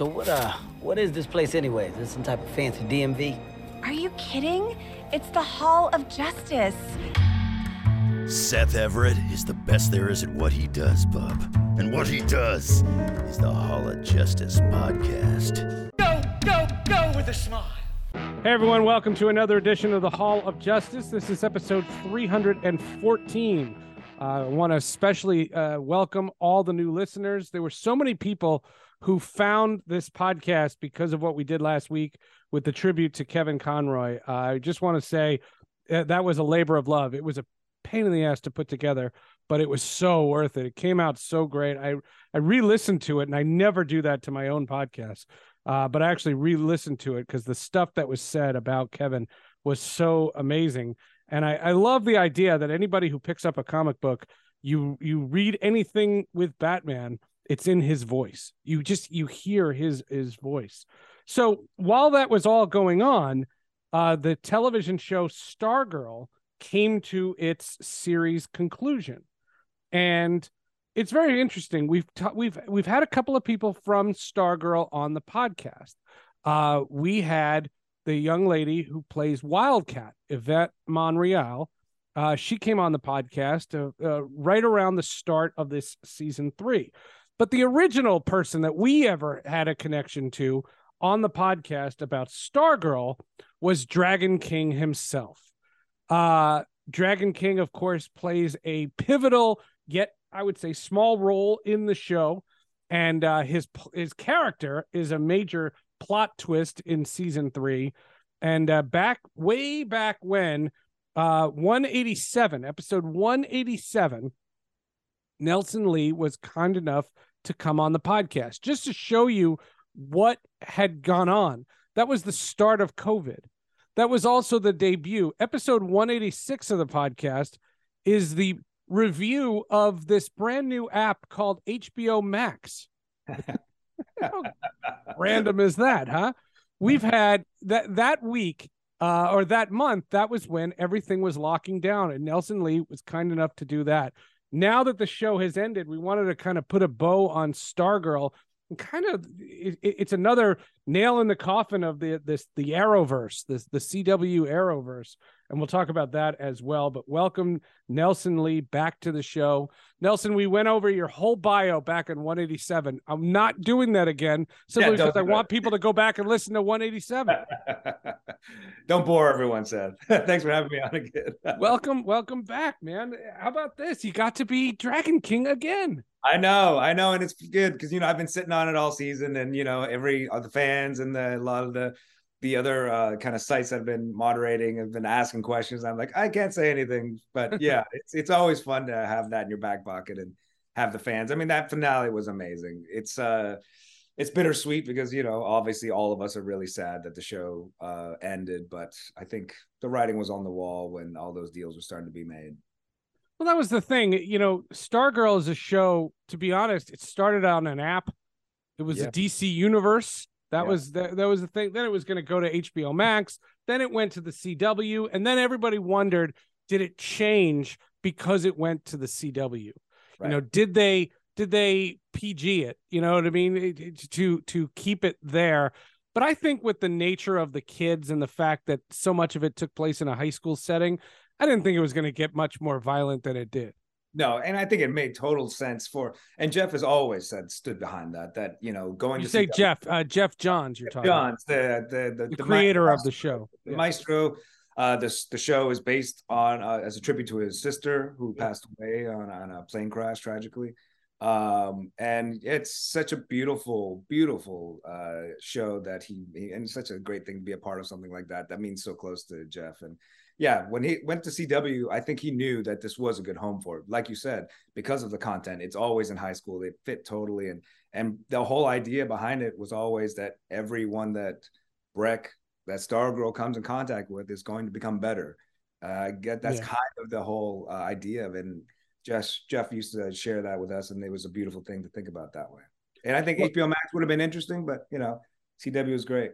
So what uh what is this place anyway? Is this some type of fancy DMV? Are you kidding? It's the Hall of Justice. Seth Everett is the best there is at what he does, bub. And what he does is the Hall of Justice podcast. Go, go, go with a smile. Hey everyone, welcome to another edition of the Hall of Justice. This is episode 314. Uh, I want to especially uh, welcome all the new listeners. There were so many people who found this podcast because of what we did last week with the tribute to Kevin Conroy. Uh, I just want to say uh, that was a labor of love. It was a pain in the ass to put together, but it was so worth it. It came out so great. I I re-listened to it, and I never do that to my own podcast. Uh, but I actually re-listened to it because the stuff that was said about Kevin was so amazing. And I, I love the idea that anybody who picks up a comic book, you you read anything with Batman, it's in his voice. You just you hear his his voice. So while that was all going on, uh, the television show Stargirl came to its series conclusion, and it's very interesting. We've ta- we've we've had a couple of people from Stargirl on the podcast. Uh, we had the young lady who plays Wildcat, Yvette Monreal. Uh, she came on the podcast uh, uh, right around the start of this season three. But the original person that we ever had a connection to on the podcast about Stargirl was Dragon King himself. Uh, Dragon King, of course, plays a pivotal yet I would say small role in the show, and uh, his his character is a major plot twist in season three. And uh, back way back when, uh, 187 episode 187, Nelson Lee was kind enough to come on the podcast just to show you what had gone on. That was the start of COVID. That was also the debut. Episode 186 of the podcast is the review of this brand new app called HBO Max. How random is that, huh? We've had that that week uh, or that month. That was when everything was locking down, and Nelson Lee was kind enough to do that now that the show has ended, we wanted to kind of put a bow on Stargirl and kind of it, it's another nail in the coffin of the this the Arrowverse, this the CW Arrowverse, and we'll talk about that as well. But welcome Nelson Lee back to the show. Nelson, we went over your whole bio back in 187. I'm not doing that again simply yeah, because I want people to go back and listen to 187. don't bore everyone, Seth. Thanks for having me on again. welcome, welcome back, man. How about this? You got to be Dragon King again. I know, I know, and it's good because you know I've been sitting on it all season, and you know every uh, the fans and the a lot of the the other uh, kind of sites I've been moderating have been asking questions. I'm like, I can't say anything, but yeah, it's it's always fun to have that in your back pocket and have the fans. I mean, that finale was amazing. It's uh, it's bittersweet because you know obviously all of us are really sad that the show uh, ended, but I think the writing was on the wall when all those deals were starting to be made. Well, that was the thing. You know, Stargirl is a show. To be honest, it started on an app. It was yeah. a DC universe. That yeah. was the, that was the thing. Then it was going to go to HBO Max. Then it went to the CW, and then everybody wondered, did it change because it went to the CW? Right. You know, did they did they PG it? You know what I mean? It, it, to to keep it there. But I think with the nature of the kids and the fact that so much of it took place in a high school setting, I didn't think it was going to get much more violent than it did. No, and I think it made total sense for. And Geoff has always said stood behind that. That you know going you to say Geoff uh, Geoff Johns. You're talking Johns, the the the, the, the creator maestro, of the show, the yeah. maestro. Uh, this the show is based on uh, as a tribute to his sister who yeah. passed away on, on a plane crash tragically. Um, and it's such a beautiful, beautiful uh, show that he, he and such a great thing to be a part of something like that. That means so close to Geoff and yeah, when he went to CW, I think he knew that this was a good home for it. Like you said, because of the content, it's always in high school. It fit totally, and and the whole idea behind it was always that everyone that Brec, that Stargirl comes in contact with, is going to become better. Uh, get that's Yeah. kind of the whole uh, idea of it. And Geoff Geoff used to share that with us, and it was a beautiful thing to think about that way. And I think Well- HBO Max would have been interesting, but you know, CW is great.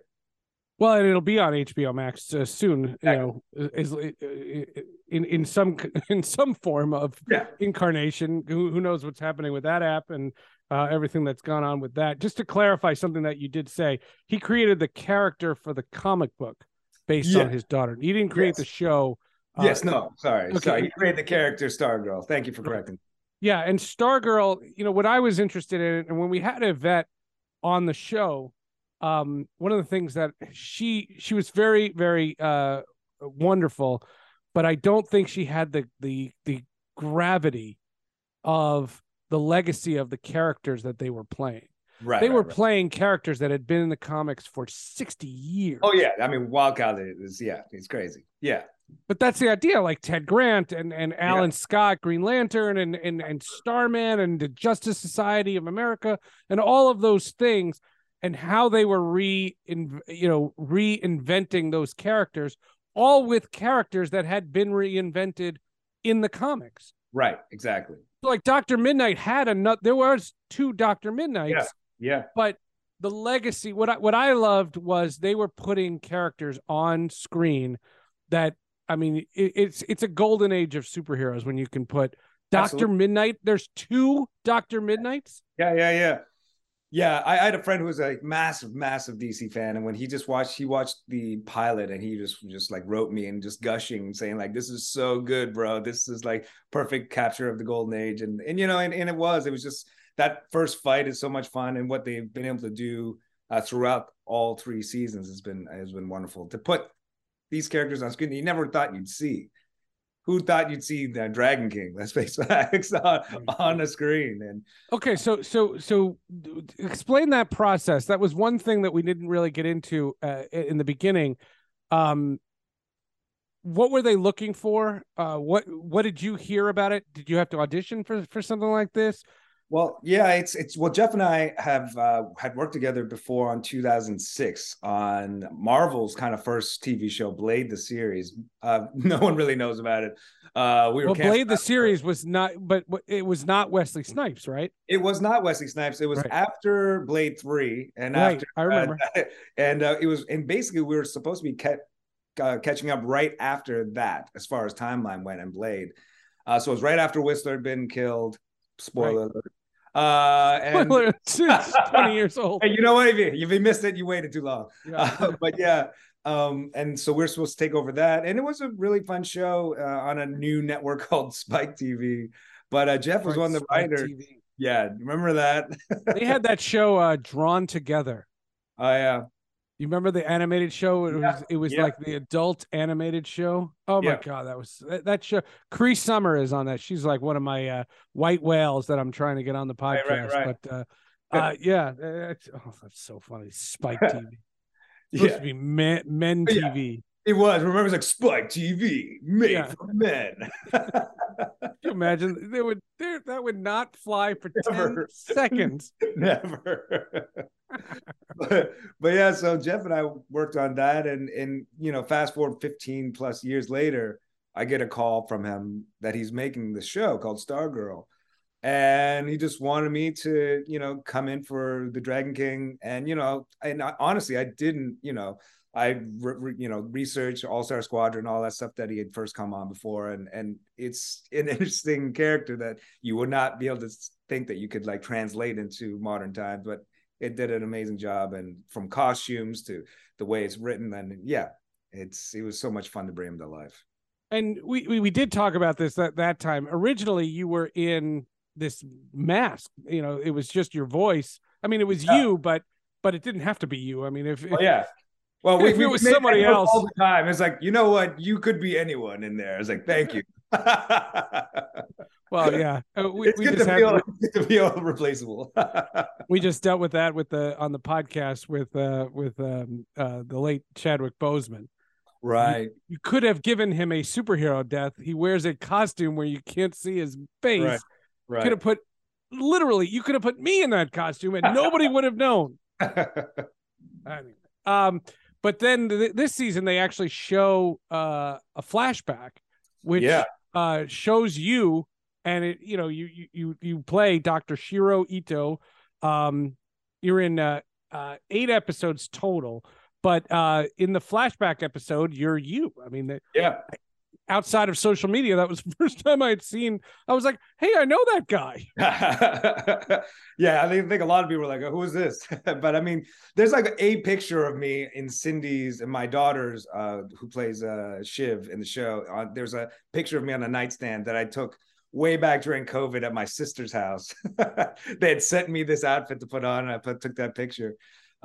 Well, and it'll be on HBO Max uh, soon. You know, is uh, in in some in some form of Yeah. incarnation. Who, who knows what's happening with that app and uh, everything that's gone on with that? Just to clarify something that you did say, he created the character for the comic book based on his daughter. He didn't create Yes. the show. uh, yes, no, sorry, okay. sorry. He created the character Stargirl. Thank you for correcting. Yeah, and Stargirl, you know, what I was interested in, and when we had Yvette on the show, um, one of the things that she she was very, very uh wonderful, but I don't think she had the the the gravity of the legacy of the characters that they were playing. Right. they right, were right. playing characters that had been in the comics for 60 years. Oh yeah, I mean Wildcat is yeah, he's crazy. Yeah, but that's the idea like ted grant and and alan scott green lantern and and and starman and the justice society of america and all of those things and how they were re you know reinventing those characters all with characters that had been reinvented in the comics right, exactly. Like dr midnight had a nut there was two dr midnights Yeah, but the legacy what I what I loved was they were putting characters on screen that I mean it, it's it's a golden age of superheroes when you can put Doctor. Midnight. There's two Doctor Midnights. yeah, yeah, yeah. Yeah, I, I had a friend who was a massive, massive DC fan, and when he just watched, he watched the pilot, and he just just like wrote me and just gushing, saying like, "This is so good, bro. This is like perfect capture of the golden age." And and you know, and, and it was, it was just that first fight is so much fun, and what they've been able to do uh, throughout all three seasons has been has been wonderful to put these characters on screen that you never thought you'd see. Who thought you'd see the Dragon King? Let's face facts on, on the screen, and Okay, so so so explain that process. That was one thing that we didn't really get into uh, in the beginning. Um, what were they looking for? Uh, what what did you hear about it? Did you have to audition for for something like this? Well, yeah, it's it's well, Geoff and I have uh, had worked together before on 2006 on Marvel's kind of first TV show, Blade the series. Uh, no one really knows about it. Uh, we were Well, Blade the series was not, but it was not Wesley Snipes, right? It was not Wesley Snipes. It was Right. after Blade Three, and Right, after I remember. and uh, it was and basically we were supposed to be ca- uh, catching up right after that, as far as timeline went and Blade. Uh, so it was right after Whistler had been killed. Spoiler alert. Uh, and Well, it's, it's 20 years old. Hey, you know what? If you, if you missed it, you waited too long. Yeah. Uh, but yeah, um, and so we're supposed to take over that, and it was a really fun show uh, on a new network called Spike TV. But uh, Geoff was Right, one of the Spike writers. Yeah, remember that? They had that show uh, Drawn Together. Oh yeah, You remember the animated show? It Yeah, was it was yeah. like the adult animated show. Oh my Yeah. god, that was that, that show. Cree Summer is on that. She's like one of my uh, white whales that I'm trying to get on the podcast. right, right. But uh, uh, yeah, that's, oh, that's so funny. Spike TV. Supposed yeah, to be men, men. TV. It was. Remember, it was like Spike TV, made Yeah. for men. You imagine they would there that would not fly for Never. 10 seconds. Never. but, but yeah, so Geoff and I worked on that, and and you know, fast forward 15 plus years later, I get a call from him that he's making this show called Stargirl. And he just wanted me to, you know, come in for the Dragon King. And, you know, and I, honestly, I didn't, you know, I, re, you know, researched All Star Squadron, all that stuff that he had first come on before, and and it's an interesting character that you would not be able to think that you could like translate into modern times, but it did an amazing job, and from costumes to the way it's written, and yeah, it's it was so much fun to bring him to life. And we, we we did talk about this that that time. Originally, you were in this mask. You know, it was just your voice. I mean, it was Yeah. you, but but it didn't have to be you. I mean, if, Oh yeah. Well, we, If it was somebody else- all the time. It's like you know what, you could be anyone in there. It's like thank you. well, yeah, Uh, we, it's we good just to feel good to feel replaceable. we just dealt with that with the on the podcast with uh with um uh the late Chadwick Boseman. Right. You could have given him a superhero death. He wears a costume where you can't see his face. Right. Right. Could have put literally, you could have put me in that costume and nobody would have known. Um, but then th- this season they actually show uh, a flashback, which Yeah. uh, shows you, and it you know you you you play Doctor Shiro Ito. Um, you're in uh, uh, eight episodes total, but uh, in the flashback episode, you're you. I mean, the, yeah. Outside of social media, that was the first time I had seen. I was like, hey, I know that guy. yeah, I think, think a lot of people are like, oh, "Who is this?" but I mean, there's like a picture of me in Cindy's and my daughter's, uh, who plays uh, Shiv in the show. Uh, there's a picture of me on a nightstand that I took way back during COVID at my sister's house. they had sent me this outfit to put on, and I put, took that picture.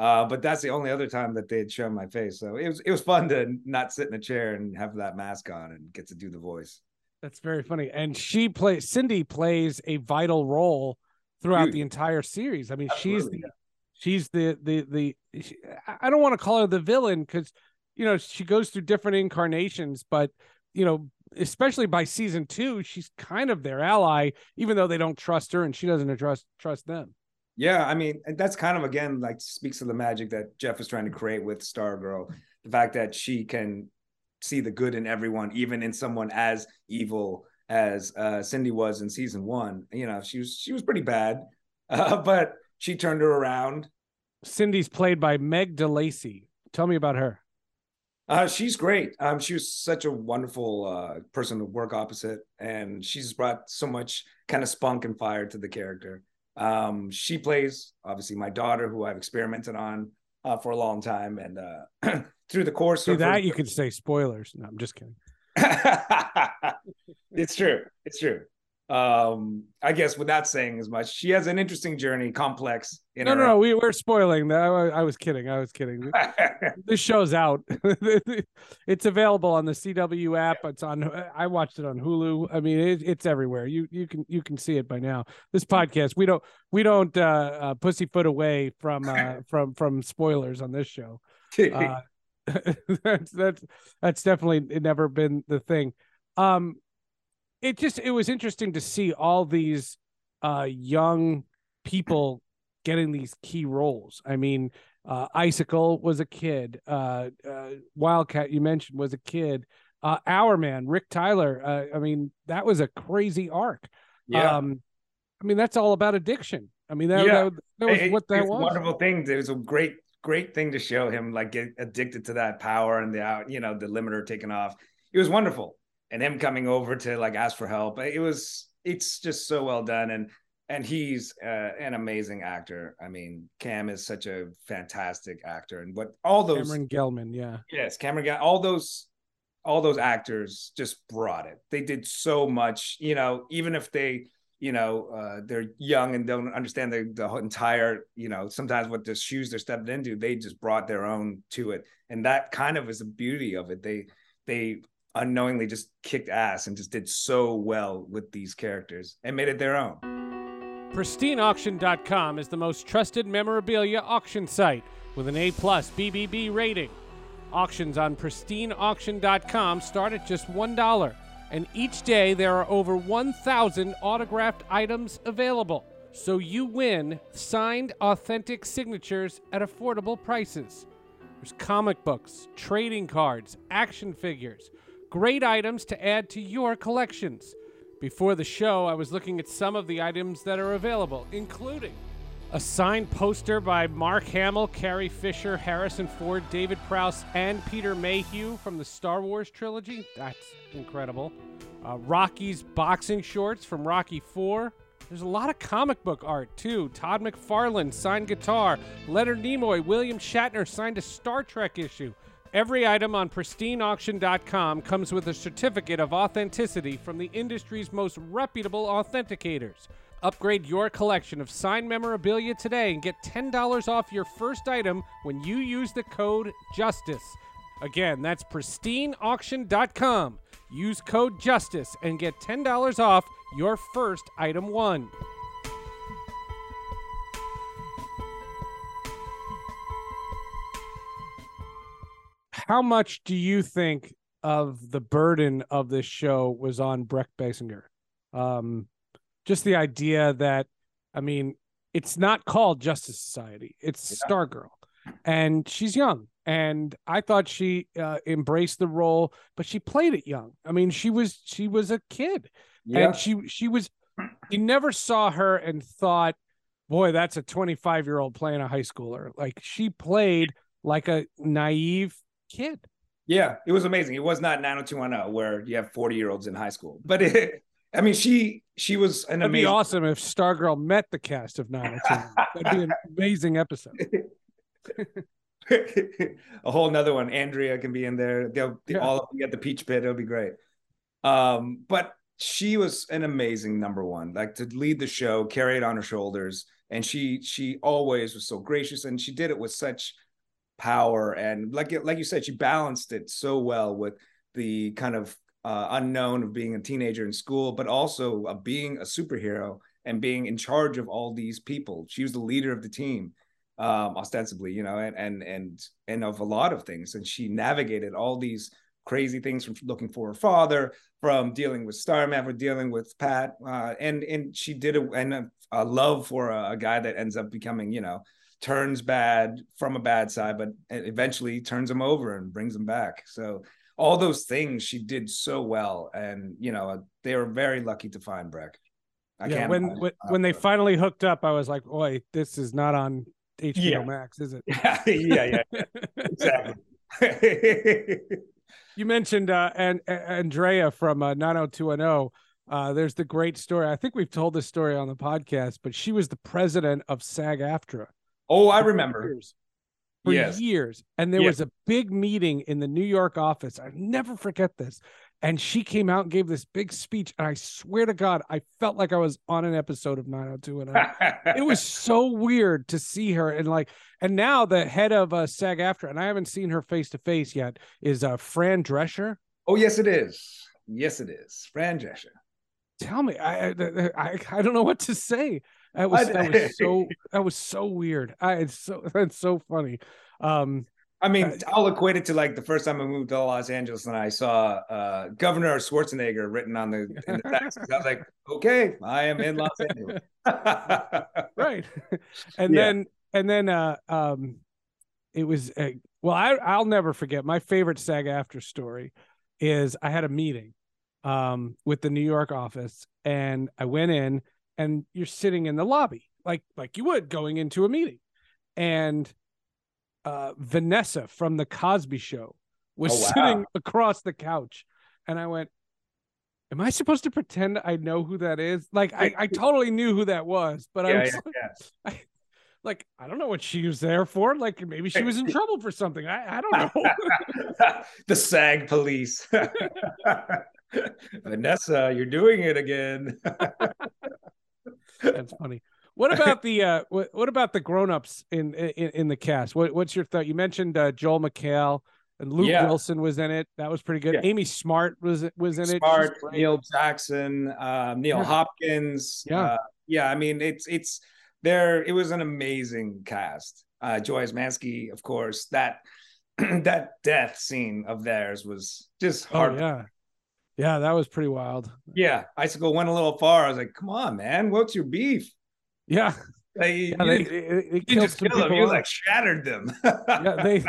Uh, but that's the only other time that they had shown my face. So it was it was fun to not sit in a chair and have that mask on and get to do the voice. That's very funny. And she plays Cindy plays a vital role throughout Huge. the entire series. I mean, she's Absolutely, the she's the the the she, I- I don't want to call her the villain because you know she goes through different incarnations, but you know, especially by season two, she's kind of their ally, even though they don't trust her and she doesn't trust trust them. Yeah, I mean, and that's kind of again like speaks of the magic that Geoff is trying to create with Stargirl. The fact that she can see the good in everyone, even in someone as evil as uh, Cindy was in season one. You know, she was she was pretty bad, uh, but she turned her around. Cindy's played by Meg DeLacy. Tell me about her. Uh, she's great. Um, she was such a wonderful uh, person to work opposite, and she's brought so much kind of spunk and fire to the character. Um, she plays obviously my daughter, who I've experimented on uh, for a long time, and uh, through the course See of that her- you could say spoilers. No, I'm just kidding. it's true. It's true. Um, I guess without saying as much, she has an interesting journey, complex. In No, no, no. We we're spoiling that. I, I was kidding. I was kidding. this show's out. it's available on the CW app. It's on. I watched it on Hulu. I mean, it, it's everywhere. You you can you can see it by now. This podcast, we don't we don't uh, uh pussyfoot away from uh from from spoilers on this show. Uh, that's that's that's definitely never been the thing. Um, it just it was interesting to see all these uh young people getting these key roles. I mean, uh, Icicle was a kid. Uh, uh, Wildcat, you mentioned, was a kid. Uh, Hourman, Rick Tyler. Uh, I mean, that was a crazy arc. yeah. Um, I mean, that's all about addiction. I mean, that, Yeah. that, that was It- what that it's was. wonderful thing. It was a great, great thing to show him, like get addicted to that power and the out, you know, the limiter taken off. It was wonderful, and him coming over to like ask for help. It was, it's just so well done, and and he's uh, an amazing actor. I mean, Cam is such a fantastic actor, and what all those Cameron Gellman, yeah. Yes, Cameron got all those all those actors just brought it. They did so much, you know, even if they, you know, uh, they're young and don't understand the, the entire, you know, sometimes what the shoes they're stepping into, they just brought their own to it. And that kind of is the beauty of it. They they unknowingly just kicked ass and just did so well with these characters and made it their own. PristineAuction.com is the most trusted memorabilia auction site with an A plus BBB rating. Auctions on PristineAuction.com start at just $1, and each day there are over 1,000 autographed items available. So you win signed, authentic signatures at affordable prices. There's comic books, trading cards, action figures, great items to add to your collections. Before the show, I was looking at some of the items that are available, including a signed poster by Mark Hamill, Carrie Fisher, Harrison Ford, David Prowse, and Peter Mayhew from the Star Wars trilogy. That's incredible. Uh, Rocky's boxing shorts from Rocky 4. There's a lot of comic book art too. Todd McFarlane signed guitar. Leonard Nimoy, William Shatner signed a Star Trek issue. Every item on pristineauction.com comes with a certificate of authenticity from the industry's most reputable authenticators. Upgrade your collection of signed memorabilia today and get $10 off your first item when you use the code JUSTICE. Again, that's pristineauction.com. Use code JUSTICE and get $10 off your first item one. How much do you think of the burden of this show was on Brec Bassinger? Um, just the idea that, I mean, it's not called Justice Society; it's Yeah. Stargirl, and she's young. And I thought she uh, embraced the role, but she played it young. I mean, she was she was a kid, Yeah. and she she was. You never saw her and thought, "Boy, that's a 25 year old playing a high schooler." Like she played like a naive kid. Yeah, it was amazing. It was not 90210 where you have 40 year olds in high school, but it, I mean, she she was an That'd be awesome if Stargirl met the cast of 90210. That'd be an amazing episode. a whole nother one. Andrea can be in there. They'll they Yeah. all get the peach pit. It'll be great. Um, but she was an amazing number one, like to lead the show, carry it on her shoulders, and she she always was so gracious, and she did it with such power and like like you said, she balanced it so well with the kind of uh, unknown of being a teenager in school, but also of being a superhero and being in charge of all these people. She was the leader of the team um, ostensibly, you know, and and and and of a lot of things. And she navigated all these crazy things from looking for her father, from dealing with Starman, from dealing with Pat, uh, and and she did a, and a, a love for a, a guy that ends up becoming, you know, turns bad from a bad side, but eventually turns him over and brings him back. So all those things she did so well, and you know, they were very lucky to find Brec. I yeah, can't when when, when they finally hooked up, I was like, "Boy, this is not on HBO Yeah. Max, is it?" yeah, yeah, yeah, exactly. You mentioned uh, and Andrea from uh, 90210. Uh, there's the great story. I think we've told this story on the podcast, but she was the president of SAG-AFTRA. Oh, I remember. years. For Yes. years, and there Yeah. was a big meeting in the New York office. I never forget this. And she came out and gave this big speech, and I swear to God, I felt like I was on an episode of 90210 it it was so weird to see her and like and now the head of uh SAG-AFTRA and i haven't seen her face to face yet is uh fran drescher Oh, yes, it is. Yes, it is. Fran Drescher. tell me i i i, I don't know what to say that was that was so that was so weird i it's so that's so funny um I mean, Uh, I'll equate it to like the first time I moved to Los Angeles and I saw uh, Governor Schwarzenegger written on the in the taxis. I was like, okay, I am in Los Angeles. right and Yeah. then and then uh um it was uh, well i i'll never forget my favorite SAG-AFTRA story is i had a meeting um with the new york office and i went in and you're sitting in the lobby like like you would going into a meeting and uh vanessa from the cosby show was Oh, wow. sitting across the couch and i went am i supposed to pretend i know who that is like i, I totally knew who that was but i yeah, was yeah, like, yeah. like I don't know what she was there for. Like maybe she was in trouble for something. I, I don't know. the SAG police. Vanessa, you're doing it again. That's funny. What about the uh what, what about the grown-ups in in, in the cast? What what's your thought? You mentioned uh, Joel McHale and Luke Yeah. Wilson was in it. That was pretty good. Yeah. Amy Smart was was in it. Smart, great. Neil Jackson, um, Neil Yeah. Hopkins. Yeah. uh, yeah. I mean, it's it's there. It was an amazing cast. Uh, Joy Mansky, of course. That that death scene of theirs was just Oh hard. yeah. Yeah, that was pretty wild. yeah. Icicle went a little far. I was like, come on, man, what's your beef? Yeah. Like, you they, they, they killed just some killed them. people You like shattered them. yeah, they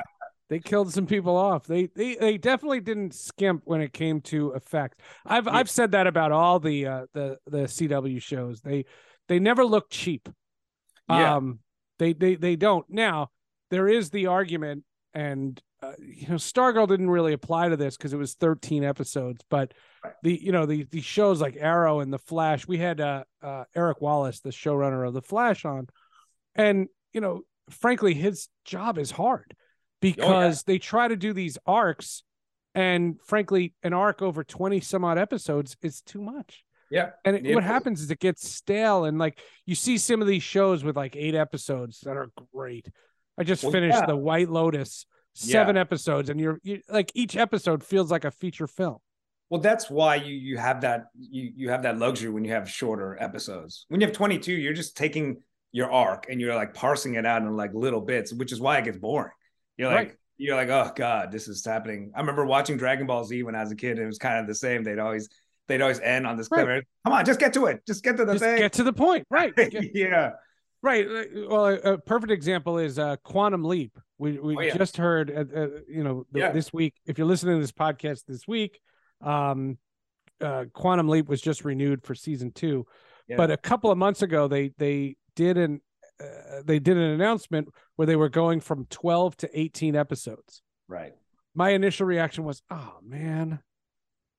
they killed some people off. They they they definitely didn't skimp when it came to effects. I've Yeah. I've said that about all the uh the the CW shows. They they never look cheap. Yeah. Um they they they don't. Now, there is the argument and uh, you know Stargirl didn't really apply to this because it was 13 episodes, but the you know the the shows like Arrow and The Flash, we had uh, uh Eric Wallace, the showrunner of The Flash on and you know frankly his job is hard because they try to do these arcs and frankly an arc over 20 some odd episodes is too much yeah. and it, Yeah. what happens is it gets stale and like you see some of these shows with like eight episodes that are great i just Well, finished yeah. the white lotus seven episodes and you're you, like each episode feels like a feature film Well, that's why you you have that you you have that luxury when you have shorter episodes. When you have 22, you're just taking your arc and you're like parsing it out in like little bits, which is why it gets boring. You're like, Right. you're like, oh god, this is happening. I remember watching Dragon Ball Z when I was a kid, and it was kind of the same. They'd always they'd always end on this Right. Come on, just get to it. Just get to the Just thing. get to the point, right? Yeah. Right. Well, a, a perfect example is uh, Quantum Leap. We we Oh, yeah. just heard, uh, uh, you know, Yeah. this week. If you're listening to this podcast this week, um, uh, Quantum Leap was just renewed for season two. Yeah. But a couple of months ago, they they did an uh, they did an announcement where they were going from 12 to 18 episodes. Right. My initial reaction was, "Oh man,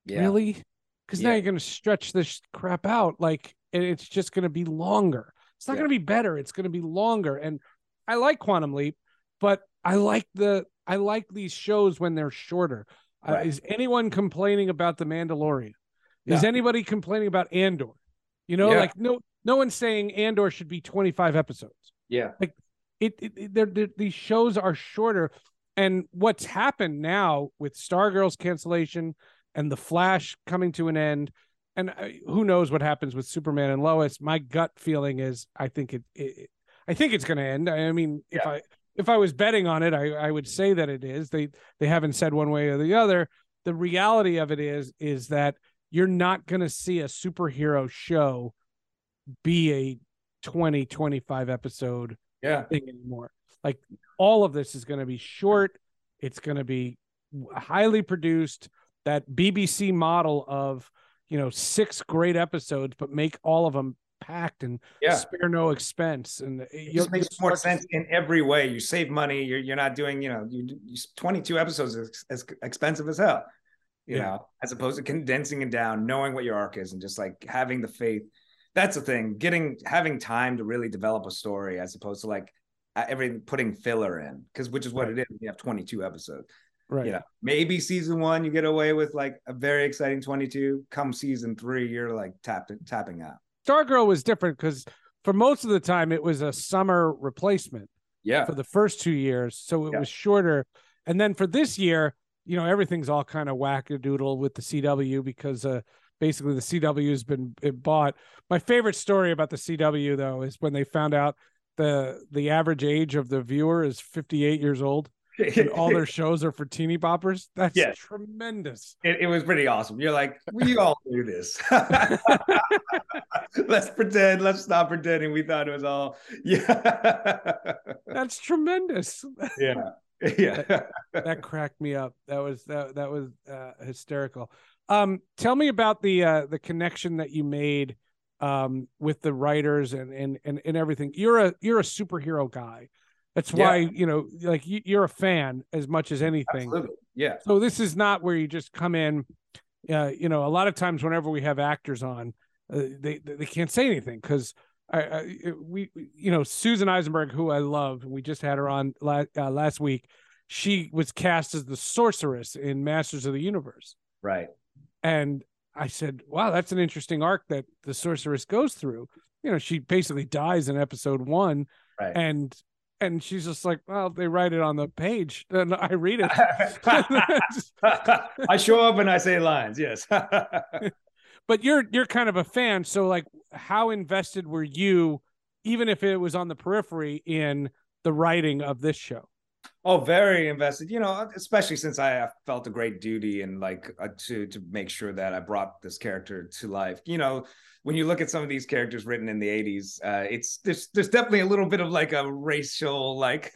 Yeah. really?" Because now you're going to stretch this crap out, like, and it's just going to be longer. It's not going to be better. It's going to be longer. And I like Quantum Leap, but I like the I like these shows when they're shorter. Uh, is anyone complaining about the Mandalorian? Is anybody complaining about Andor? You know, Yeah. like no no one's saying Andor should be 25 episodes Yeah. it, it, it they're, they're- these shows are shorter and what's happened now with stargirl's cancellation and the flash coming to an end and uh, who knows what happens with superman and lois my gut feeling is i think it, it i think it's going to end i mean if i if i was betting on it I, I would say that it is they they haven't said one way or the other the reality of it is is that you're not going to see a superhero show be a 20 25 episode Yeah. thing anymore. Like all of this is going to be short. It's going to be highly produced. That BBC model of you know six great episodes, but make all of them packed and Yeah. spare no expense. And It you'll- just makes more to sense in every way. You save money. You're you're not doing, you know, you, you 22 episodes is as expensive as hell, you Yeah. know, as opposed to condensing it down, knowing what your arc is, and just like having the faith. That's the thing. Getting having time to really develop a story, as opposed to like uh, everything putting filler in, because which is what it is. You have 22 episodes. Right. You know, maybe season one you get away with like a very exciting 22. Come season three, you're like tapping tapping out. Stargirl was different because for most of the time it was a summer replacement. Yeah. for the first two years, so it Yeah. was shorter. And then for this year, you know, everything's all kind of wackadoodle with the CW because uh, basically the CW has been bought. My favorite story about the CW though is when they found out the the average age of the viewer is 58 years old and all their shows are for teeny boppers. That's Yeah. tremendous. it, it was pretty awesome. You're like, we all knew this. let's pretend. Let's stop pretending. We thought it was all. Yeah. That's tremendous. yeah. Yeah. that cracked me up. That was that that was uh, hysterical. Um, tell me about the uh, the connection that you made um, with the writers and, and and and everything. You're a you're a superhero guy. That's Yeah. why you know, like you, you're a fan as much as anything. Absolutely. Yeah. So this is not where you just come in. Uh, you know, a lot of times whenever we have actors on, uh, they they can't say anything because I, I we you know Susan Eisenberg, who I love, we just had her on last uh, last week. She was cast as the sorceress in Masters of the Universe, Right. and I said, "Wow, that's an interesting arc that the sorceress goes through." You know, she basically dies in episode one, Right. and and she's just like, "Well, they write it on the page, and I read it." I show up and I say lines. Yes. but you're you're kind of a fan so like how invested were you even if it was on the periphery in the writing of this show Oh, very invested. You know, especially since I felt a great duty and like uh, to to make sure that I brought this character to life. You know, when you look at some of these characters written in the '80s, uh, it's there's there's definitely a little bit of like a racial like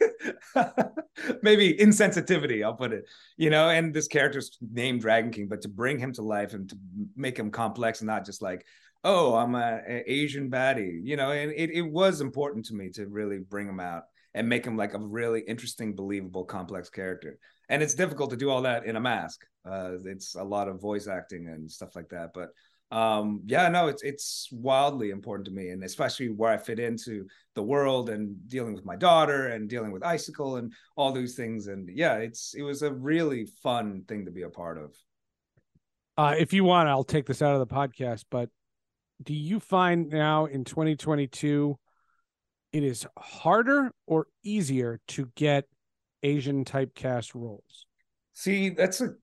maybe insensitivity. I'll put it. You know, and this character's named Dragon King, but to bring him to life and to make him complex and not just like oh i'm a, a asian baddie you know and it, it was important to me to really bring him out and make him like a really interesting, believable, complex character. And it's difficult to do all that in a mask. Uh, it's a lot of voice acting and stuff like that. But um, yeah, no, it's it's wildly important to me, and especially where I fit into the world and dealing with my daughter and dealing with Icicle and all these things. And yeah, it's it was a really fun thing to be a part of. uh, if you want i'll take this out of the podcast but do you find now in 2022 it is harder or easier to get asian typecast roles See, that's a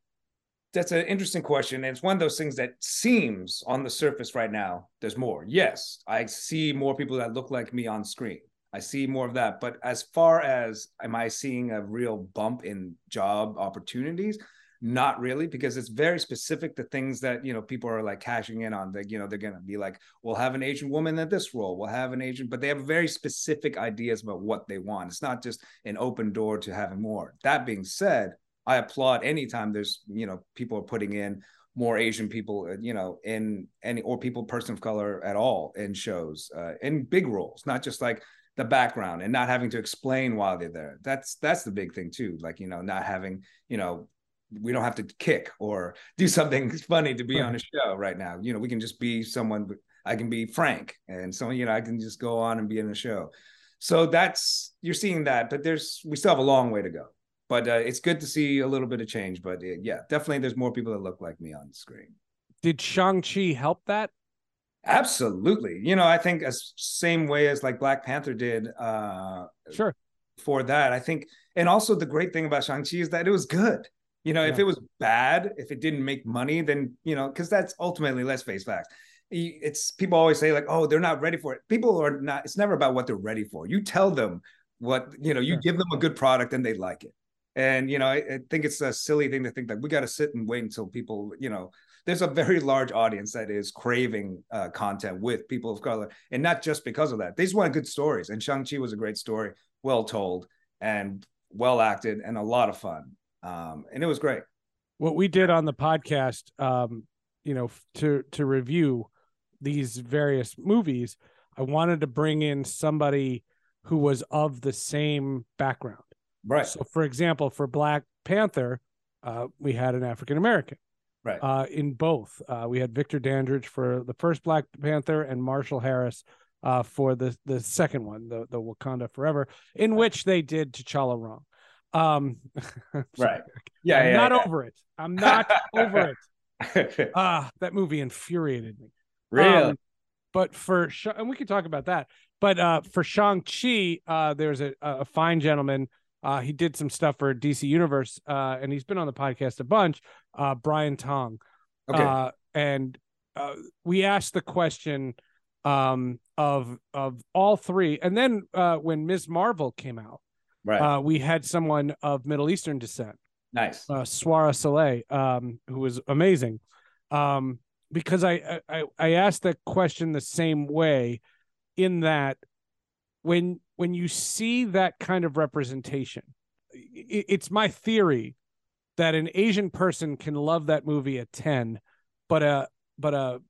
that's an interesting question. And it's one of those things that seems on the surface right now, there's more. Yes, I see more people that look like me on screen. I see more of that. But as far as am I seeing a real bump in job opportunities? Not really, because it's very specific to things that you know people are like cashing in on. That you know they're gonna be like, we'll have an Asian woman at this role, we'll have an Asian, but they have very specific ideas about what they want. It's not just an open door to having more. That being said, I applaud anytime there's you know people are putting in more Asian people, uh, you know, in any or people person of color at all in shows, uh, in big roles, not just like the background and not having to explain why they're there. That's that's the big thing too. Like you know, not having you know, we don't have to kick or do something funny to be on a show right now. You know, we can just be someone. I can be Frank, and so you know, I can just go on and be in the show. So that's you're seeing that, but there's we still have a long way to go but uh, it's good to see a little bit of change. But uh, yeah, definitely, there's more people that look like me on the screen. Did Shang Chi help that? Absolutely. You know, I think as same way as like Black Panther did. Uh, sure. For that, I think, and also the great thing about Shang Chi is that it was good. You know, yeah. if it was bad, if it didn't make money, then you know, because that's ultimately let's face facts. It's people always say like, oh, they're not ready for it. People are not. It's never about what they're ready for. You tell them what you know. You sure. give them a good product, and they like it. And you know, I, I think it's a silly thing to think that we got to sit and wait until people, you know, there's a very large audience that is craving uh, content with people of color, and not just because of that. They just want good stories. And Shang Chi was a great story, well told, and well acted, and a lot of fun. Um, and it was great. What we did on the podcast, um, you know, to to review these various movies, I wanted to bring in somebody who was of the same background. Right. So, for example, for Black Panther, uh, we had an African American. Right. Uh, in both, uh, we had Victor Dandridge for the first Black Panther and Marshall Harris uh, for the the second one, the the Wakanda Forever, in which they did T'Challa wrong. Um, right. Yeah. I'm yeah, not yeah. over it. I'm not over it. Ah, that movie infuriated me. Really. Um, but for and we could talk about that. But uh, for Shang Chi, uh, there's a, a fine gentleman uh, he did some stuff for DC Universe, uh, and he's been on the podcast a bunch. Uh, Brian Tong, okay, uh, and uh, we asked the question um, of of all three, and then uh, when Ms. Marvel came out, right, we had someone of Middle Eastern descent, nice, Swara Saleh, um, who was amazing, um, because I, I I asked that question the same way, in that when when you see that kind of representation it's my theory that an asian person can love that movie at 10 but a but a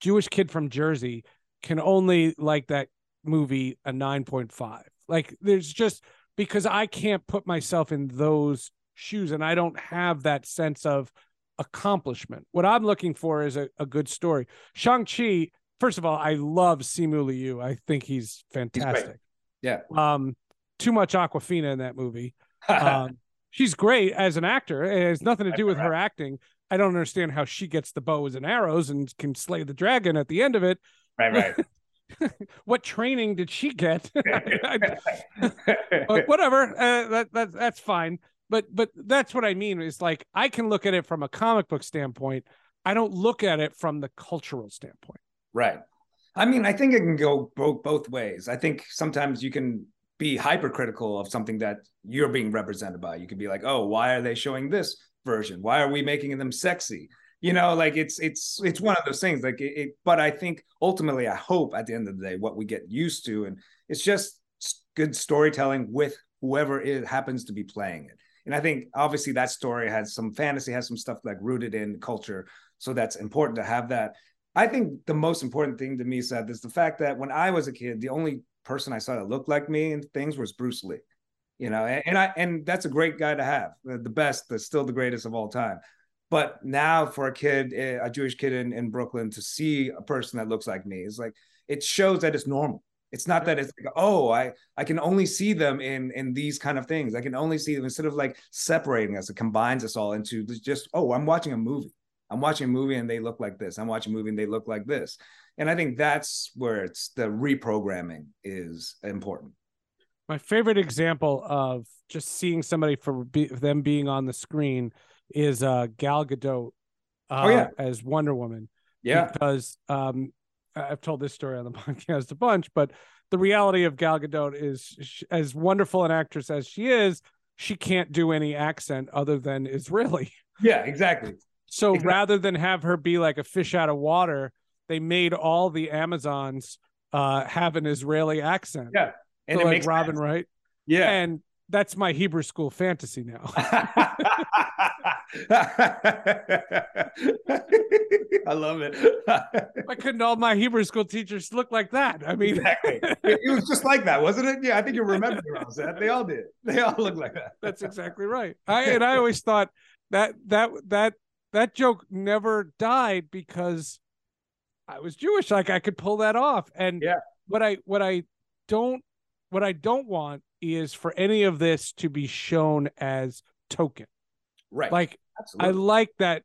jewish kid from jersey can only like that movie a 9.5 like there's just because i can't put myself in those shoes and i don't have that sense of accomplishment what i'm looking for is a, a good story shang-chi first of all, I love Simu Liu. I think he's fantastic. He's yeah. Um, too much Awkwafina in that movie. um, she's great as an actor. It has nothing to do with her acting. I don't understand how she gets the bows and arrows and can slay the dragon at the end of it. Right, right. what training did she get? but whatever, uh, that, that that's fine. But but that's what I mean. Is like I can look at it from a comic book standpoint. I don't look at it from the cultural standpoint. Right. I mean, I think it can go both both ways. I think sometimes you can be hypercritical of something that you're being represented by. You could be like, "Oh, why are they showing this version? Why are we making them sexy?" You know, like it's it's it's one of those things. Like it, it but I think ultimately, I hope at the end of the day, what we get used to, and it's just good storytelling with whoever it happens to be playing it. And I think obviously that story has some fantasy, has some stuff like rooted in culture. So that's important to have that. I think the most important thing to me, said is the fact that when I was a kid, the only person I saw that looked like me and things was Bruce Lee. You know, and, and I and that's a great guy to have, the best, the still the greatest of all time. But now for a kid, a Jewish kid in, in Brooklyn, to see a person that looks like me is like it shows that it's normal. It's not that it's like, oh, I I can only see them in in these kind of things. I can only see them instead of like separating us, it combines us all into just, oh, I'm watching a movie. I'm watching a movie and they look like this. I'm watching a movie and they look like this. And I think that's where it's the reprogramming is important. My favorite example of just seeing somebody for be, them being on the screen is uh, Gal Gadot uh, oh, yeah. as Wonder Woman. Yeah. Because um, I've told this story on the podcast a bunch, but the reality of Gal Gadot is, sh- as wonderful an actress as she is, she can't do any accent other than Israeli. Yeah, exactly. So Exactly. rather than have her be like a fish out of water, they made all the Amazons uh, have an Israeli accent. Yeah, and So it like makes Robin sense. Wright. Yeah. And that's my Hebrew school fantasy now. I love it. Why couldn't all my Hebrew school teachers look like that? I mean, exactly. It, was just like that, wasn't it? Yeah, I think you remember around that. They all did. They all look like that. That's exactly right. I and I always thought that that that that joke never died because I was Jewish. Like I could pull that off. And Yeah. what I what I don't what I don't want is for any of this to be shown as token. Right. Like I like that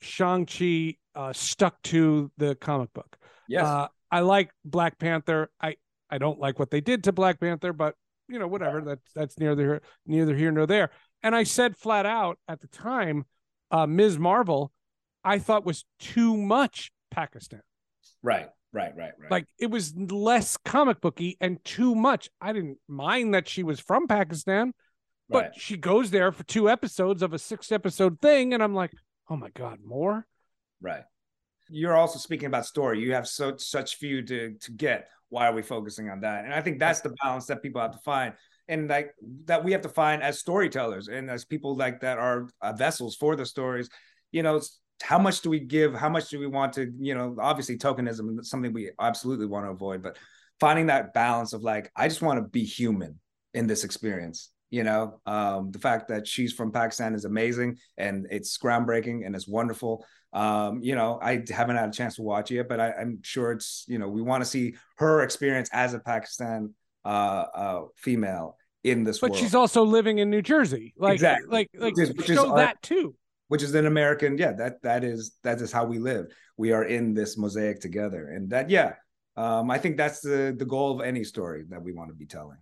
Shang-Chi uh, stuck to the comic book. yes. Uh, I like Black Panther. I I don't like what they did to Black Panther, but you know whatever. That's that's neither neither here nor there. And I said flat out at the time, uh, Ms. Marvel, I thought was too much Pakistan. right. Right. Right. Right. Like it was less comic booky and too much. I didn't mind that she was from Pakistan, but right. she goes there for two episodes of a six episode thing, and I'm like, oh my god, more. Right. You're also speaking about story. You have so such few to to get. Why are we focusing on that? And I think that's the balance that people have to find, and like that we have to find as storytellers and as people like that are uh, vessels for the stories. You know, how much do we give? How much do we want to? You know, obviously tokenism is something we absolutely want to avoid, but finding that balance of like, I just want to be human in this experience. You know, um, the fact that she's from Pakistan is amazing and it's groundbreaking and it's wonderful. Um, you know, I haven't had a chance to watch it yet, but I, I'm sure it's, you know, we want to see her experience as a Pakistan uh, uh, female in this But world, she's also living in New Jersey. Like, Exactly. like, like, Which is- which is show that too. Which is an American. Yeah, that that is that is how we live. We are in this mosaic together, and that yeah, um, I think that's the the goal of any story that we want to be telling.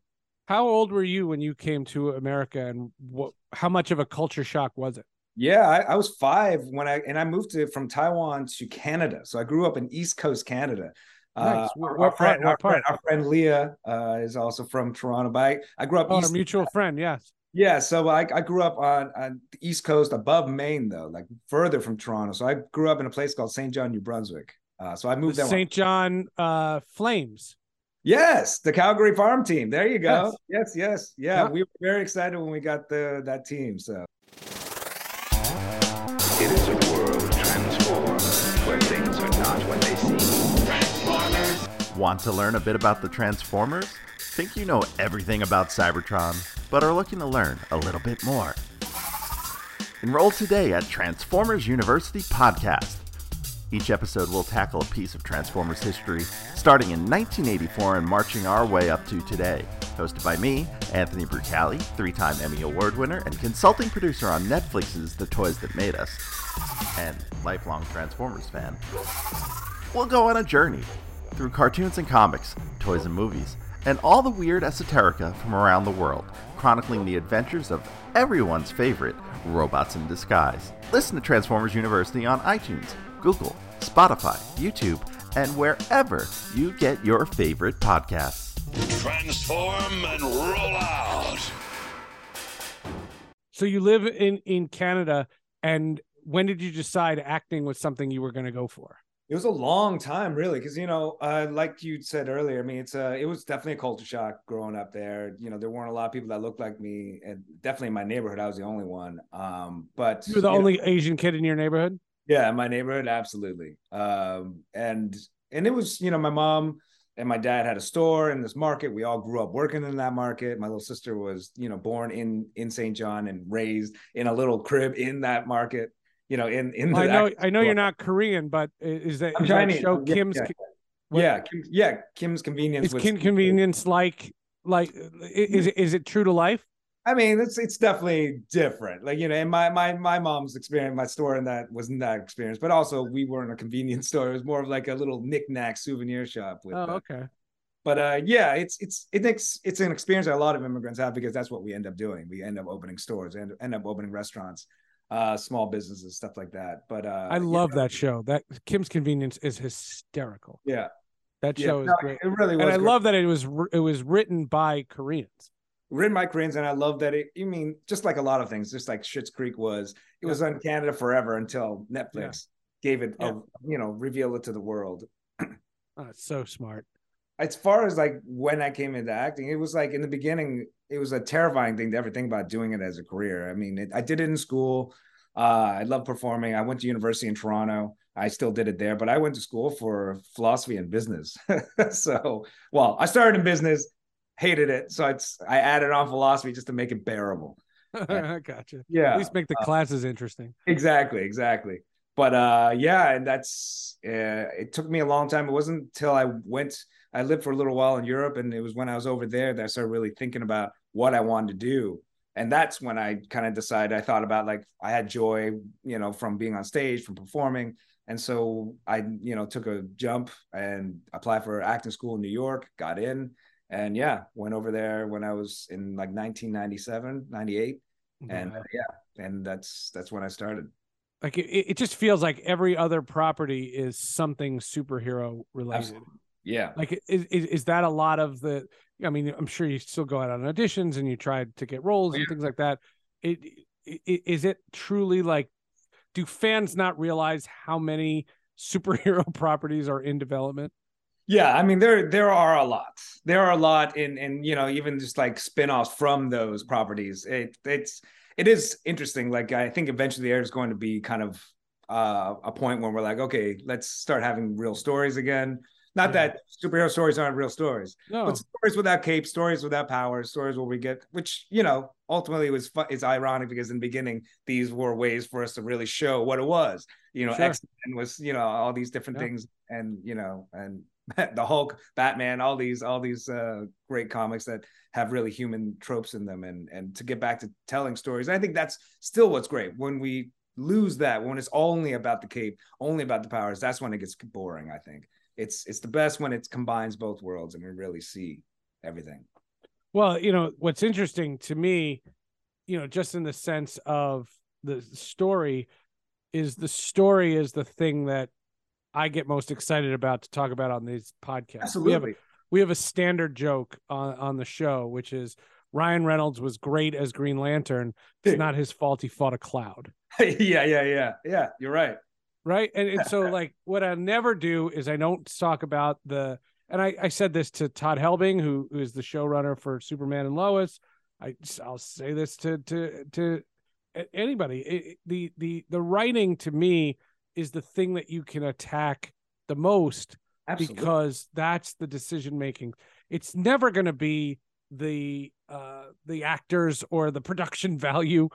How old were you when you came to America, and what? How much of a culture shock was it? Yeah, I, I was five when I and I moved to from Taiwan to Canada. So I grew up in East Coast Canada. Uh, Nice. What- our, our friend, our, friend, our friend Leah uh, is also from Toronto. But I, I grew up Oh, east. a mutual friend. Yes. Yeah, so I, I grew up on, on the East Coast above Maine, though, like further from Toronto. So I grew up in a place called St. John, New Brunswick. Uh, so I moved The there. St. John uh, Flames. Yes, the Calgary Farm Team. There you go. Yes. Yes, yes, yeah. Yeah. We were very excited when we got the that team. So It is a world transformed, where things are not what they seem. Transformers. Want to learn a bit about the Transformers? Think you know everything about Cybertron, but are looking to learn a little bit more? Enroll today at Transformers University Podcast. Each episode will tackle a piece of Transformers history, starting in 1984 and marching our way up to today. Hosted by me, Anthony Brucali, three time Emmy Award winner and consulting producer on Netflix's The Toys That Made Us, and lifelong Transformers fan. We'll go on a journey through cartoons and comics, toys and movies, and all the weird esoterica from around the world, chronicling the adventures of everyone's favorite robots in disguise. Listen to Transformers University on iTunes, Google, Spotify, YouTube, and wherever you get your favorite podcasts. Transform and roll out. So you live in in Canada, and when did you decide acting was something you were going to go for? It was a long time, really, because you know, uh, like you said earlier, I mean, it's uh, it was definitely a culture shock growing up there. You know, there weren't a lot of people that looked like me, and definitely in my neighborhood, I was the only one. Um, but You were the you know, only Asian kid in your neighborhood. Yeah, in my neighborhood, absolutely. Um, and and it was, you know, my mom and my dad had a store in this market. We all grew up working in that market. My little sister was, you know, born in in St. John and raised in a little crib in that market. You know, in in I know, I know you're not Korean, but is that, is that show Yeah, Kim's yeah. What- Yeah, Kim, yeah, Kim's convenience. is was- Kim Convenience like like is it is it true to life? I mean, it's it's definitely different. Like you know, and my my my mom's experience, my store in that wasn't that experience, but also we weren't a convenience store. It was more of like a little knick-knack souvenir shop. With, Oh, uh, okay. but uh, yeah, it's it's it's it's an experience that a lot of immigrants have because that's what we end up doing. We end up opening stores and end up opening restaurants, uh, small businesses, stuff like that. But uh, I love know, that show. That Kim's Convenience is hysterical. Yeah, That Yeah, show is no, great. it really was, and I great. love that it was it was written by Koreans. written by Koreans, and I love that it. You mean just like a lot of things, just like Schitt's Creek was. It was on Canada forever until Netflix gave it, a, you know, revealed it to the world. Oh, so smart. As far as like when I came into acting, it was like in the beginning, it was a terrifying thing to ever think about doing it as a career. I mean, it, I did it in school. Uh, I love performing. I went to university in Toronto. I still did it there, but I went to school for philosophy and business. so, well, I started in business, hated it, so it's I added on philosophy just to make it bearable. Gotcha. Yeah. At least make the Uh, classes interesting. Exactly, exactly. But uh yeah, and that's uh, it took me a long time. It wasn't until I went I lived for a little while in Europe and it was when I was over there that I started really thinking about what I wanted to do. And that's when I kind of decided I thought about like I had joy, you know, from being on stage, from performing. And so I, you know, took a jump and applied for acting school in New York, got in, and yeah, went over there when I was in like 1997, 98. And Wow. uh, yeah, and that's that's when I started. Like it, it just feels like every other property is something superhero related. Yeah. Like is, is is that a lot of the? I mean, I'm sure you still go out on auditions and you try to get roles and things like that. It, it is it truly like? Do fans not realize how many superhero properties are in development? Yeah, I mean there there are a lot. There are a lot in in you know even just like spin-offs from those properties. It it's it is interesting. Like I think eventually there's going to be kind of uh, a point where we're like, okay, let's start having real stories again. Not that superhero stories aren't real stories, No. but stories without cape, stories without powers, stories where we get, which you know, ultimately was is ironic because in the beginning these were ways for us to really show what it was. You know, Sure. X Men was you know all these different Yeah. things, and you know, and the Hulk, Batman, all these all these uh, great comics that have really human tropes in them, and and to get back to telling stories, I think that's still what's great when we lose that when it's only about the cape, only about the powers. That's when it gets boring. I think it's it's the best when it combines both worlds and we really see everything. Well, you know, what's interesting to me, you know, just in the sense of the story, is the story is the thing that I get most excited about to talk about on these podcasts. We have a, Absolutely. we have a standard joke on, on the show, which is Ryan Reynolds was great as Green Lantern. It's not his fault he fought a cloud. yeah, yeah, yeah, yeah. You're right. Right? And, and so like what i never do is i don't talk about the and i, I said this to todd helbing who, who is the showrunner for superman and lois. I i'll say this to to to anybody. It- the the the writing to me is the thing that you can attack the most Absolutely. because that's the decision making it's never going to be the uh the actors or the production value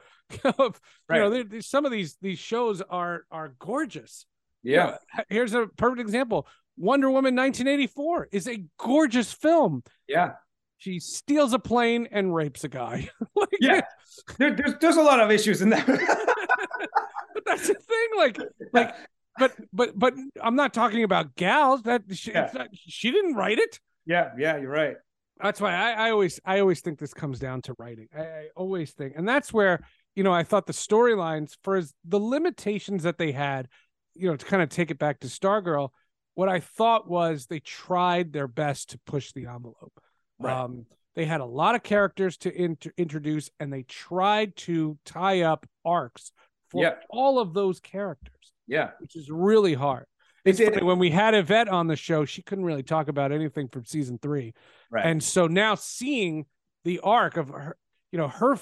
of you know Right. there, there's some of these these shows are are gorgeous You Yeah. know, here's a perfect example wonder woman 1984 is a gorgeous film Yeah. she steals a plane and rapes a guy like Yeah. There, there's there's a lot of issues in that. but that's the thing like like but but but i'm not talking about Gal's that she, Yeah. not, she didn't write it yeah, yeah, you're right. That's why I, I always I always think this comes down to writing. I, I always think, and that's where you know I thought the storylines for as, the limitations that they had, you know, to kind of take it back to Stargirl. What I thought was they tried their best to push the envelope. Right. Um, they had a lot of characters to int- introduce, and they tried to tie up arcs for Yeah. all of those characters, Yeah. which is really hard. It It's funny, when we had Yvette on the show, she couldn't really talk about anything from season three. Right. And so now seeing the arc of her, you know, her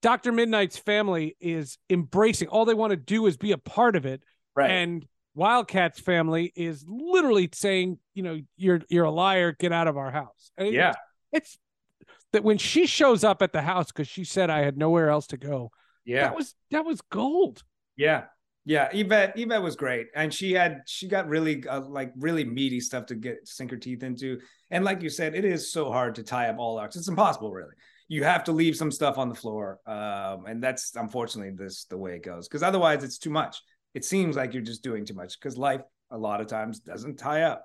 Dr. Mid-Nite's family is embracing all they want to do is be a part of it. Right. And Wildcat's family is literally saying, you know, you're you're a liar, get out of our house. And Yeah. It's that when she shows up at the house because she said I had nowhere else to go. Yeah. That was that was gold. Yeah. Yeah, Yvette, Yvette was great, and she had she got really uh, like really meaty stuff to get sink her teeth into. And like you said, it is so hard to tie up all arcs. It's impossible, really. You have to leave some stuff on the floor, um, and that's unfortunately this the way it goes. Because otherwise, it's too much. It seems like you're just doing too much. Because life a lot of times doesn't tie up.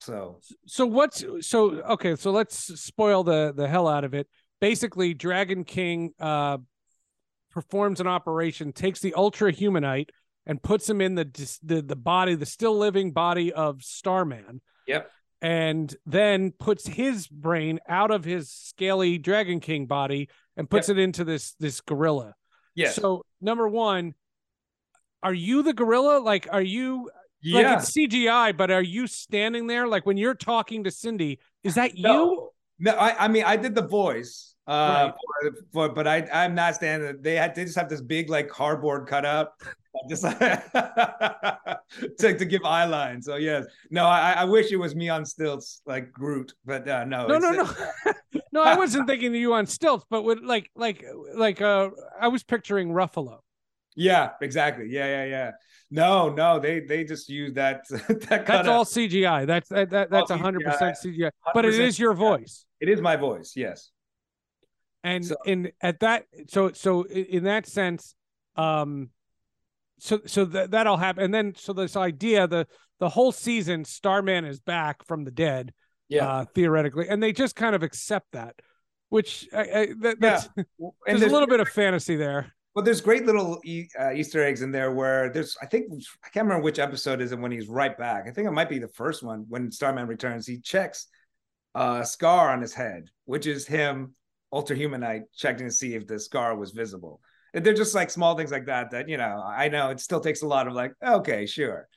So So what's so okay? So let's spoil the the hell out of it. Basically, Dragon King uh performs an operation, takes the Ultra Humanite and puts him in the the the body, the still living body of Starman. Yep. and then puts his brain out of his scaly Dragon King body and puts it into this this gorilla. Yeah. So number one, are you the gorilla? Like, are you like Yeah. it's CGI, but are you standing there? Like when you're talking to Cindy, is that you? No, I, I mean, I did the voice, uh, Right. for, for, but I, I'm not standing. They had, they just have this big like cardboard cutout, just like, to, to give eye line. So yes, no, I, I wish it was me on stilts like Groot, but uh, no, No, no, no. no, I wasn't thinking of you on stilts, but with like like like uh I was picturing Ruffalo. Yeah, exactly. Yeah, yeah, yeah. No, no, they they just use that that That's all CGI. That's that, that that's hundred percent CGI. 100% But it is your voice. It is my voice. Yes. And So- in at that so so in that sense, um so so that that all happened. And then so this idea, the the whole season, Starman is back from the dead, Yeah. uh, theoretically, and they just kind of accept that, which I, I, that, Yeah. that's And there's a little bit of fantasy there. Well, there's great little e- uh, Easter eggs in there where there's, I think, I can't remember which episode is it when he's right back. I think it might be the first one when Starman returns. He checks a scar on his head, which is him, Ultra Humanite, checking to see if the scar was visible. And they're just like small things like that, that, you know, I know it still takes a lot of like, okay, sure.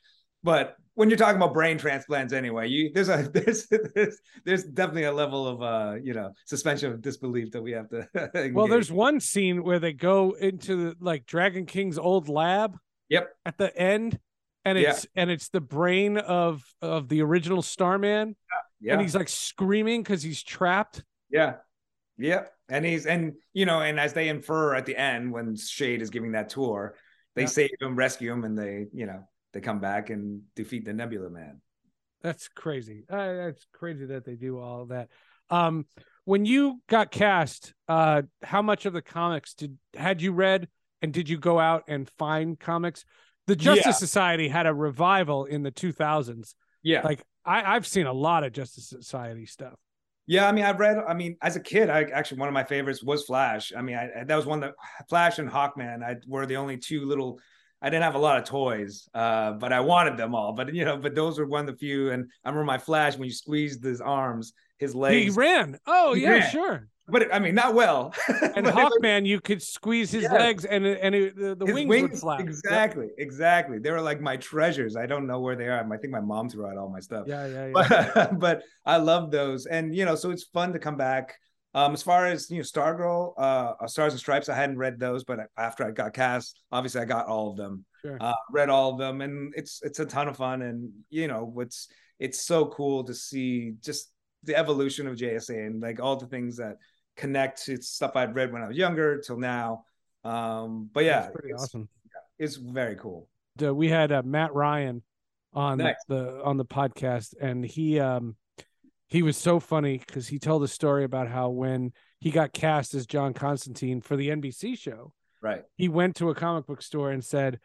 But when you're talking about brain transplants anyway, you there's a there's there's, there's definitely a level of uh you know suspension of disbelief that we have to Well, there's one scene where they go into the, like Dragon King's old lab. Yep. At the end, and Yeah. it's and it's the brain of of the original Starman, yeah and he's like screaming because he's trapped. Yeah. Yeah. And he's and you know, and as they infer at the end when Shade is giving that tour, they Yeah. save him, rescue him, and they, you know, they come back and defeat the Nebula Man. That's crazy. Uh, that's crazy that they do all that. Um, when you got cast, uh, how much of the comics did had you read, and did you go out and find comics? The Justice Yeah. Society had a revival in the 2000s. Yeah. Like I, I've seen a lot of Justice Society stuff. Yeah, I mean, I've read. I mean, as a kid, I actually one of my favorites was Flash. I mean, I, that was one that Flash and Hawkman. I were the only two little. I didn't have a lot of toys, uh, but I wanted them all. But you know, but those were one of the few. And I remember my Flash when you squeezed his arms, his legs. He ran. Oh He yeah, ran. sure. But I mean, not well. And Hawkman, you could squeeze his Yes. legs, and and it, the, the His wings, would flap. Yep. Exactly, exactly. They were like my treasures. I don't know where they are. I think my mom threw out all my stuff. Yeah, yeah, yeah. But, but I love those, and you know, so it's fun to come back. Um, as far as you know, Stargirl, uh, Stars and Stripes, I hadn't read those, but after I got cast, obviously I got all of them. Sure. Uh, read all of them, and it's it's a ton of fun, and you know, what's it's so cool to see just the evolution of JSA and like all the things that connect to stuff I'd read when I was younger till now. Um, but yeah, That's pretty it's, awesome. it's very cool. uh, we had uh, Matt Ryan on Nice. the on the podcast, and he um he was so funny because he told a story about how when he got cast as John Constantine for the NBC show, Right. he went to a comic book store and said,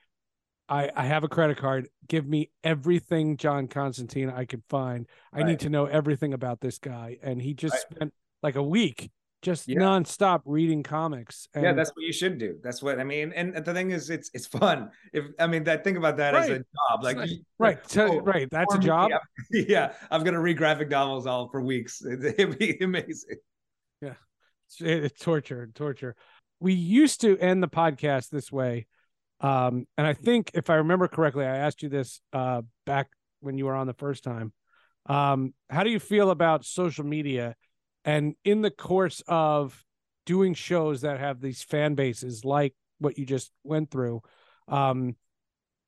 "I I have a credit card. Give me everything John Constantine I could find. I need to know everything about this guy." And he just Right. spent like a week just Yeah. nonstop reading comics. And yeah, that's what you should do. That's what I mean. And the thing is, it's it's fun. If I mean, that think about that as a job, like you- right, so- oh, right. That's a job. I'm- Yeah, I'm gonna read graphic novels all for weeks. It'd be amazing. Yeah. It's, it's torture, torture. We used to end the podcast this way. Um, and I think if I remember correctly, I asked you this uh back when you were on the first time. Um, how do you feel about social media and in the course of doing shows that have these fan bases like what you just went through? Um,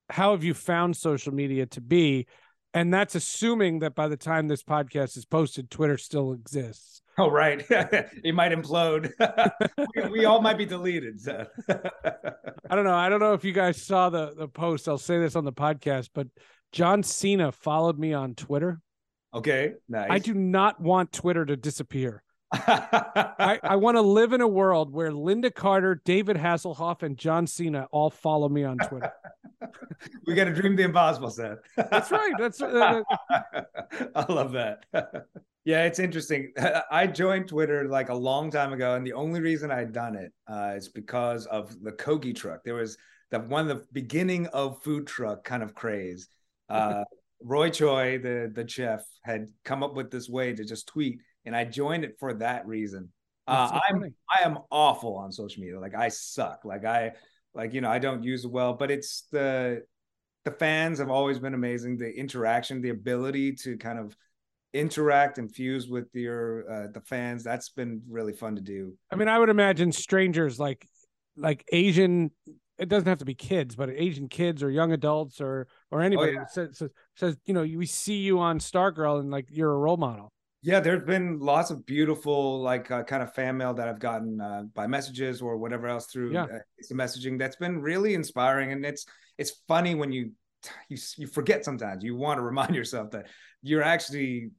how have you found social media to be? And that's assuming that by the time this podcast is posted, Twitter still exists. Oh, right. it might implode. we, we all might be deleted. So. I don't know. I don't know if you guys saw the the post. I'll say this on the podcast, but John Cena followed me on Twitter. Okay, nice. I do not want Twitter to disappear. I, I want to live in a world where Lynda Carter, David Hasselhoff, and John Cena all follow me on Twitter. we got to dream the impossible, Seth. That's right. That's uh, I love that. yeah, it's interesting. I joined Twitter like a long time ago, and the only reason I'd done it uh, is because of the Kogi truck. There was the one of the beginning of food truck kind of craze. Uh, Roy Choi, the the chef, had come up with this way to just tweet, and I joined it for that reason. Uh, so I'm funny. I am awful on social media. Like I suck. Like I like you know I don't use it well. But it's the the fans have always been amazing. The interaction, the ability to kind of interact and fuse with your uh, the fans. That's been really fun to do. I mean, I would imagine strangers like like Asian. It doesn't have to be kids, but Asian kids or young adults or or anybody yeah. says, says says you know we see you on Stargirl and like you're a role model. Yeah, there's been lots of beautiful, like, uh, kind of fan mail that I've gotten uh, by messages or whatever else through Yeah. uh, messaging. That's been really inspiring, and it's it's funny when you you you forget sometimes. You want to remind yourself that you're actually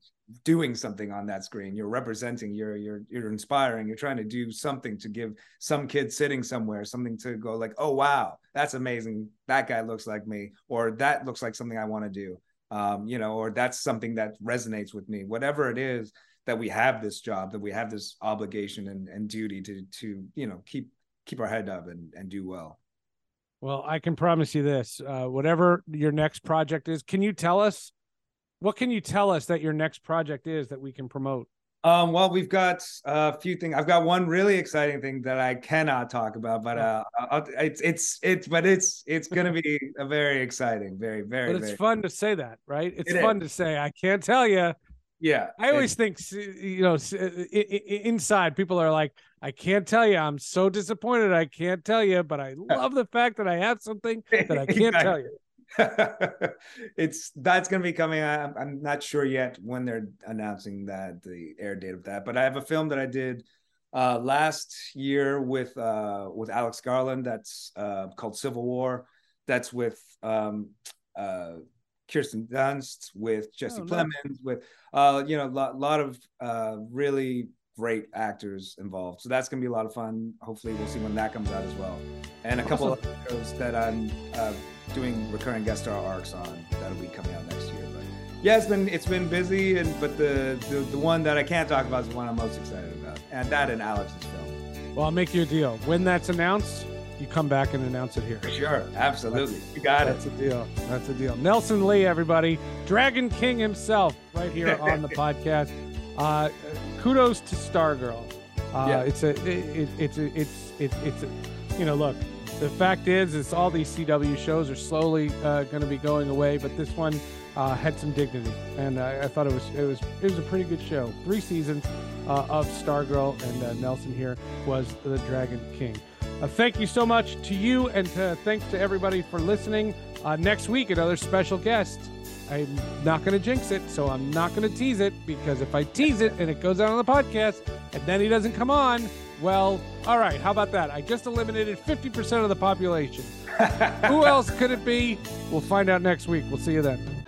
doing something on that screen. You're representing. You're you're you're inspiring. You're trying to do something to give some kid sitting somewhere something to go like, oh wow, that's amazing. That guy looks like me, or that looks like something I want to do um, you know, or that's something that resonates with me. Whatever it is that we have this job, that we have this obligation and, and duty to to you know keep keep our head up and and do well. Well, I can promise you this: uh, whatever your next project is, can you tell us what can you tell us that your next project is that we can promote? Um, well, we've got a few things. I've got one really exciting thing that I cannot talk about, but uh, I'll, it's it's it's but it's it's going to be a very exciting, very very. But it's very, fun to say that, right? It's It fun is. to say. I can't tell you. Yeah, I always think, you know, i- inside people are like, I can't tell you. I'm so disappointed. I can't tell you, but I love the fact that I have something that I can't tell you. it's that's going to be coming. I'm, I'm not sure yet when they're announcing that the air date of that, but I have a film that I did uh, last year with uh, with Alex Garland. That's uh, called Civil War. That's with um, uh, Kirsten Dunst, with Jesse Oh, nice. Plemons, with uh, you know a lot, lot of uh, really great actors involved. So that's gonna be a lot of fun. Hopefully, we'll see when that comes out as well. And a couple Awesome. of shows that I'm uh, doing recurring guest star arcs on that'll be coming out next year. But yeah, it's been it's been busy, and but the the, the one that I can't talk about is the one I'm most excited about, and that and Alex's film. Well, I'll make you a deal. When that's announced, you come back and announce it here. For sure, absolutely, you got it. That's a deal. That's a deal. Nelson Lee, everybody, Dragon King himself, right here on the podcast. Uh, kudos to Stargirl. Uh, Yeah. It's a, it, it's a, it's, it's, it's a, you know, look. The fact is, is all these CW shows are slowly uh, going to be going away, but this one uh, had some dignity, and I, I thought it was, it was, it was a pretty good show. Three seasons uh, of Stargirl, and uh, Nelson here was the Dragon King. Uh, thank you so much to you, and uh, thanks to everybody for listening. Uh, next week, another special guest. I'm not going to jinx it, so I'm not going to tease it because if I tease it and it goes out on the podcast and then he doesn't come on, well, all right, how about that? I just eliminated 50% of the population. Who else could it be? We'll find out next week. We'll see you then.